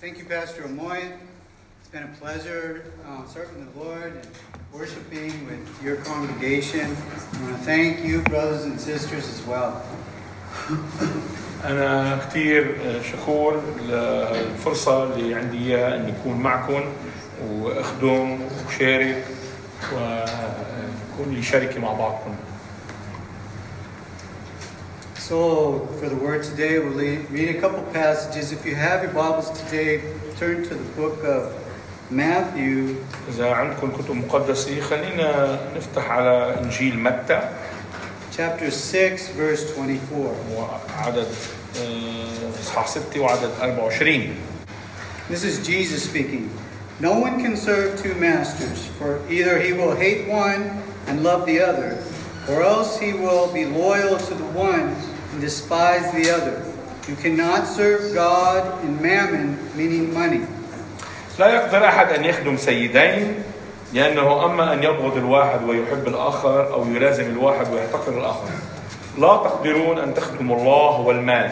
Thank you, Pastor Amoy. It's been a pleasure uh, serving the Lord and worshiping with your congregation. I want to thank you, brothers and sisters, as well. أنا كثير شكور للفرصة اللي عندي إياها إني أكون معكم وأخدم وشارك ويكون لي شركة مع بعضكم. So, for the word today, we'll le- read a couple passages. If you have your Bibles today, turn to the book of Matthew, إذا عندكم كتب مقدسة خلينا نفتح على إنجيل متى chapter 6, verse 24. وعدد آه، إصحاح 6 وعدد 24. This is Jesus speaking. No one can serve two masters, for either he will hate one and love the other, or else he will be loyal to the one and despise the other. You cannot serve God and mammon, meaning money. لا يقدر أحد أن يخدم سيدين لأنه أما أن يبغض الواحد ويحب الآخر أو يلازم الواحد ويحتقر الآخر لا تقدرون أن تخدموا الله والمال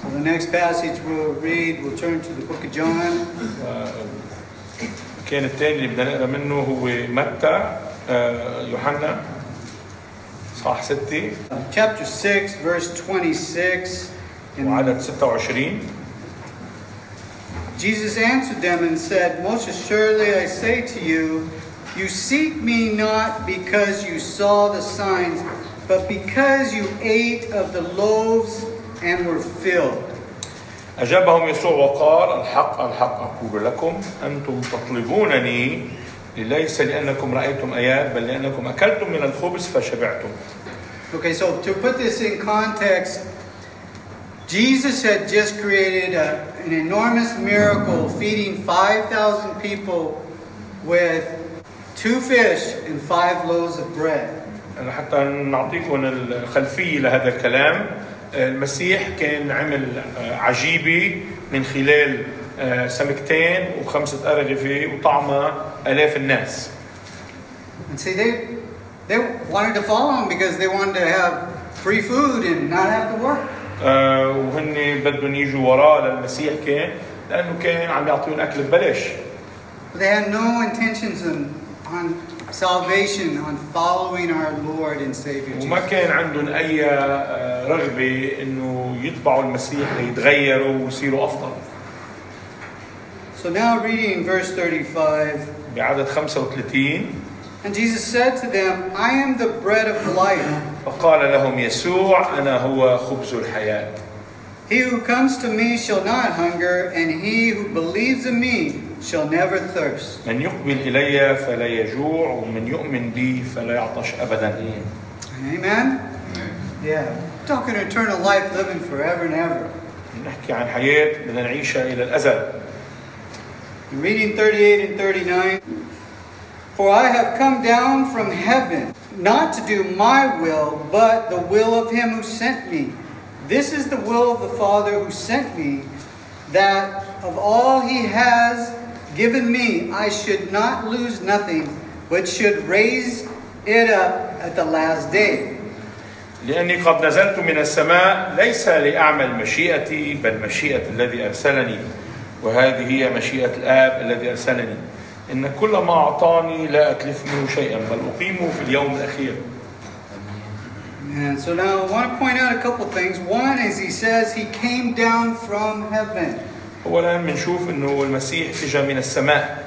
So the next passage we'll read, we'll turn to the book of John, كان الثاني اللي بدنا نقرأ منه هو متى آه، يوحنا صح 6 chapter 6, verse 26. And وعدد 26 Jesus answered them and said, Most assuredly I say to you, you seek me not because you saw the signs, but because you ate of the loaves and were filled. أجابهم يسوع وقال الحق الحق أقول لكم أنتم تطلبونني ليس لأنكم رأيتم آيات بل لأنكم أكلتم من الخبز فشبعتم Okay, so to put this in context, Jesus had just created a, an enormous miracle feeding 5,000 people with two fish and five loaves of bread. أنا حتى نعطيكم الخلفية لهذا الكلام المسيح كان عمل عجيبة من خلال سمكتين وخمسة أرغفة وطعمة آلاف الناس And see, they, they wanted to follow him because they wanted to have free food and not have to work. آه، وهن بدهم يجوا وراه للمسيح كان لأنه كان عم يعطيهم أكل ببلاش But they had no intentions on, on salvation, on following our Lord and Savior وما Jesus. كان عندهم أي آه، رغبة إنه يتبعوا المسيح ليتغيروا ويصيروا أفضل So now reading verse 35. بعدد 35 And Jesus said to them, I am the bread of life. فقال لهم يسوع أنا هو خبز الحياة He who comes to me shall not hunger, and he who believes in me shall never thirst. من يقبل إلي فلا يجوع ومن يؤمن بي فلا يعطش أبدا Amen? Yeah. Talking eternal life, living forever and ever. نحكي عن حياة بدنا نعيشها إلى الأزل In reading 38 and 39. For I have come down from heaven, not to do my will, but the will of him who sent me. This is the will of the Father who sent me, that of all he has given me, I should not lose nothing, but should raise it up at the last day. لأني قد نزلت من السماء ليس لأعمل مشيئتي بل مشيئة الذي أرسلني وهذه هي مشيئة الآب الذي أرسلني إن كل ما أعطاني لا أتلف منه شيئا بل أقيمه في اليوم الأخير And so now I want to point out a couple things. One is he says he came down from heaven. أولا بنشوف إنه المسيح إجا من السماء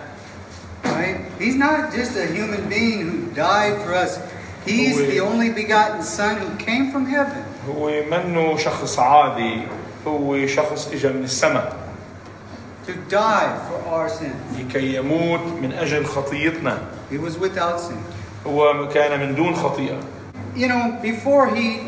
Right? He's not just a human being who died for us. He's the only begotten Son who came from heaven. هو منه شخص عادي هو شخص إجا من السماء to die for our sins. لكي يموت من أجل خطيتنا He was without sin. هو كان من دون خطيئة You know, before he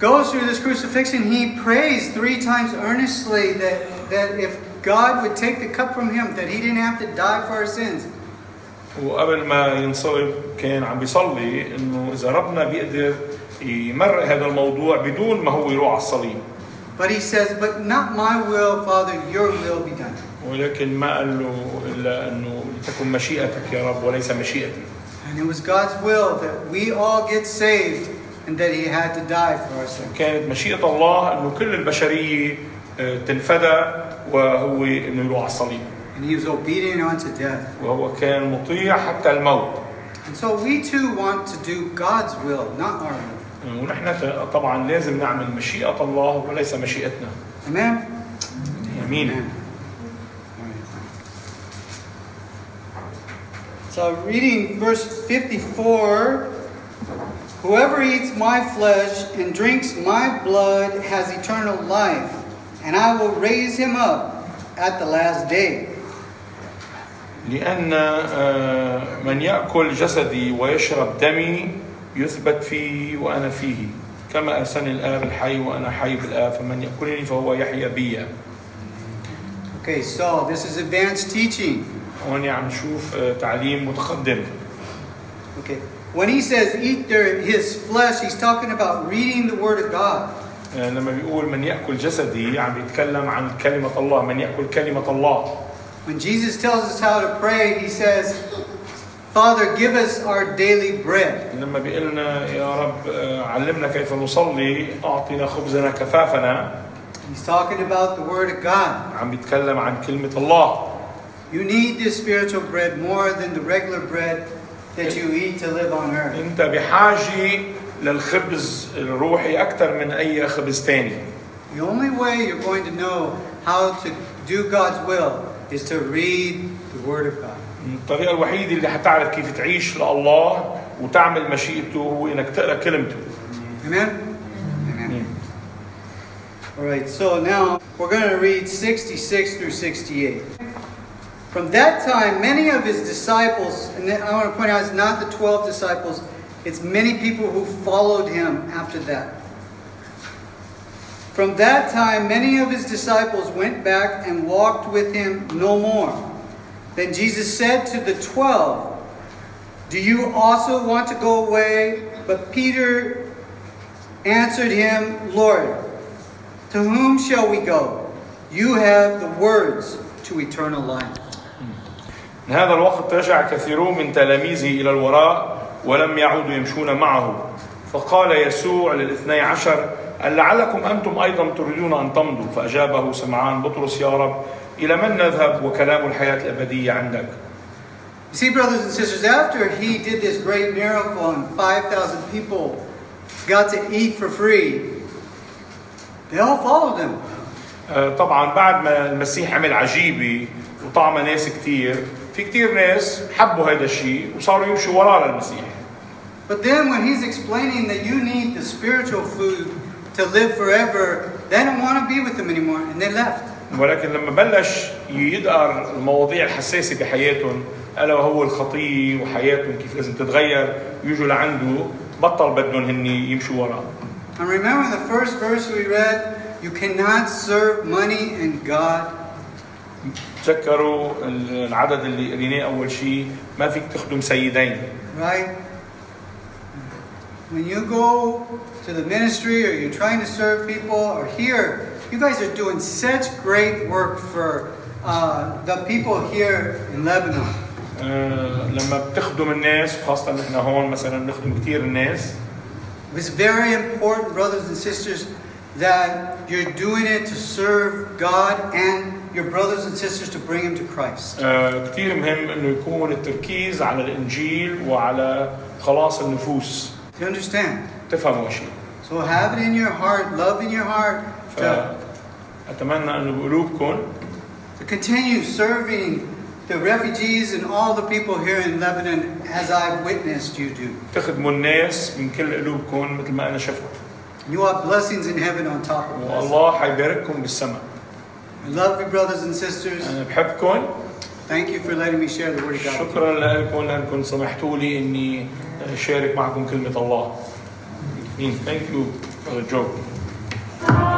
goes through this crucifixion, he prays three times earnestly that, that if God would take the cup from him, that he didn't have to die for our sins. وقبل ما ينصلب كان عم بيصلي انه اذا ربنا بيقدر يمرق هذا الموضوع بدون ما هو يروح على الصليب But he says, But not my will, Father, your will be done. ولكن ما قال له الا انه لتكن مشيئتك يا رب وليس مشيئتي And it was God's will that we all get saved and that he had to die for our sins. كانت مشيئة الله أنه كل البشرية آه، تنفدى وهو أنه يروح على الصليب And he was obedient unto death. وهو كان مطيع حتى الموت And so we too want to do God's will, not our will. ونحن طبعا لازم نعمل مشيئة الله وليس مشيئتنا? يمين Amen. So, reading verse 54 Whoever eats my flesh and drinks my blood has eternal life, and I will raise him up at the last day. لأن آه، من يأكل جسدي ويشرب دمي يثبت فيه وأنا فيه. كما أرسلني الآب الحي وأنا حي بالآب فمن يأكلني فهو يحيا بي. Okay, so this is advanced teaching. هون عم نشوف آه، تعليم متقدم. Okay, when he says eat their, his flesh, he's talking about reading the Word of God. آه، لما بيقول من يأكل جسدي عم بيتكلم عن كلمة الله من يأكل كلمة الله. When Jesus tells us how to pray, he says, Father, give us our daily bread. لما بيقلنا يا رب آه، علمنا كيف نصلي أعطنا خبزنا كفافنا He's talking about the Word of God. عم بيتكلم عن كلمة الله You need this spiritual bread more than the regular bread that you eat to live on earth. انت بحاجة للخبز الروحي أكثر من أي خبز تاني The only way you're going to know how to do God's will is to read the Word of God. الطريقة الوحيدة اللي حتعرف كيف تعيش لله وتعمل مشيئته هو انك تقرا كلمته Amen? Amen. All right, so now we're going to read 66 through 68. From that time, many of his disciples, and I want to point out it's not the 12 disciples, it's many people who followed him after that. From that time, many of his disciples went back and walked with him no more. Then Jesus said to the twelve, Do you also want to go away? But Peter answered him, Lord, to whom shall we go? You have the words to eternal life. من هذا الوقت رجع كثيرون من تلاميذه إلى الوراء ولم يعودوا يمشون معه فقال يسوع للاثني عشر أن لعلكم أنتم أيضا تريدون أن تمضوا فأجابه سمعان بطرس يا رب إلى من نذهب وكلام الحياة الأبدية عندك You see, brothers and sisters, after he did this great miracle and 5,000 people got to eat for free, they all followed him. آه، طبعا بعد ما المسيح عمل عجيبة وطعم ناس كتير في كتير ناس حبوا هذا الشيء وصاروا يمشوا وراه للمسيح But then when he's explaining that you need the spiritual food to live forever, they don't want to be with him anymore, and they left. ولكن لما بلش يدقر المواضيع الحساسة بحياتهم ألا وهو الخطية وحياتهم كيف لازم تتغير ويجوا لعنده بطل بدهم هن يمشوا وراه And remember the first verse we read? You cannot serve money and God. تذكروا العدد اللي قريناه أول شيء ما فيك تخدم سيدين Right? When you go to the ministry or you're trying to serve people or here, you guys are doing such great work for uh, the people here in Lebanon. آه، لما بتخدم الناس وخاصة نحن هون مثلا بنخدم كثير الناس It's very important, brothers and sisters, that you're doing it to serve God and your brothers and sisters to bring Him to Christ. آه، كثير مهم انه يكون التركيز على الانجيل وعلى خلاص النفوس Do you understand? تفهموا شيء So have it in your heart, love in your heart, to, فأتمنى انه بقلوبكم to continue serving the refugees and all the people here in Lebanon as I've witnessed you do. تخدموا الناس من كل قلوبكم مثل ما انا شفت You have blessings in heaven on top of this. والله حيبارككم بالسماء I love you, brothers and sisters. انا بحبكم Thank you for letting me share the Word of God. with you. شكرا لكم لانكم سمحتوا لي اني شارك معكم كلمه الله. Thank you, Brother Joe.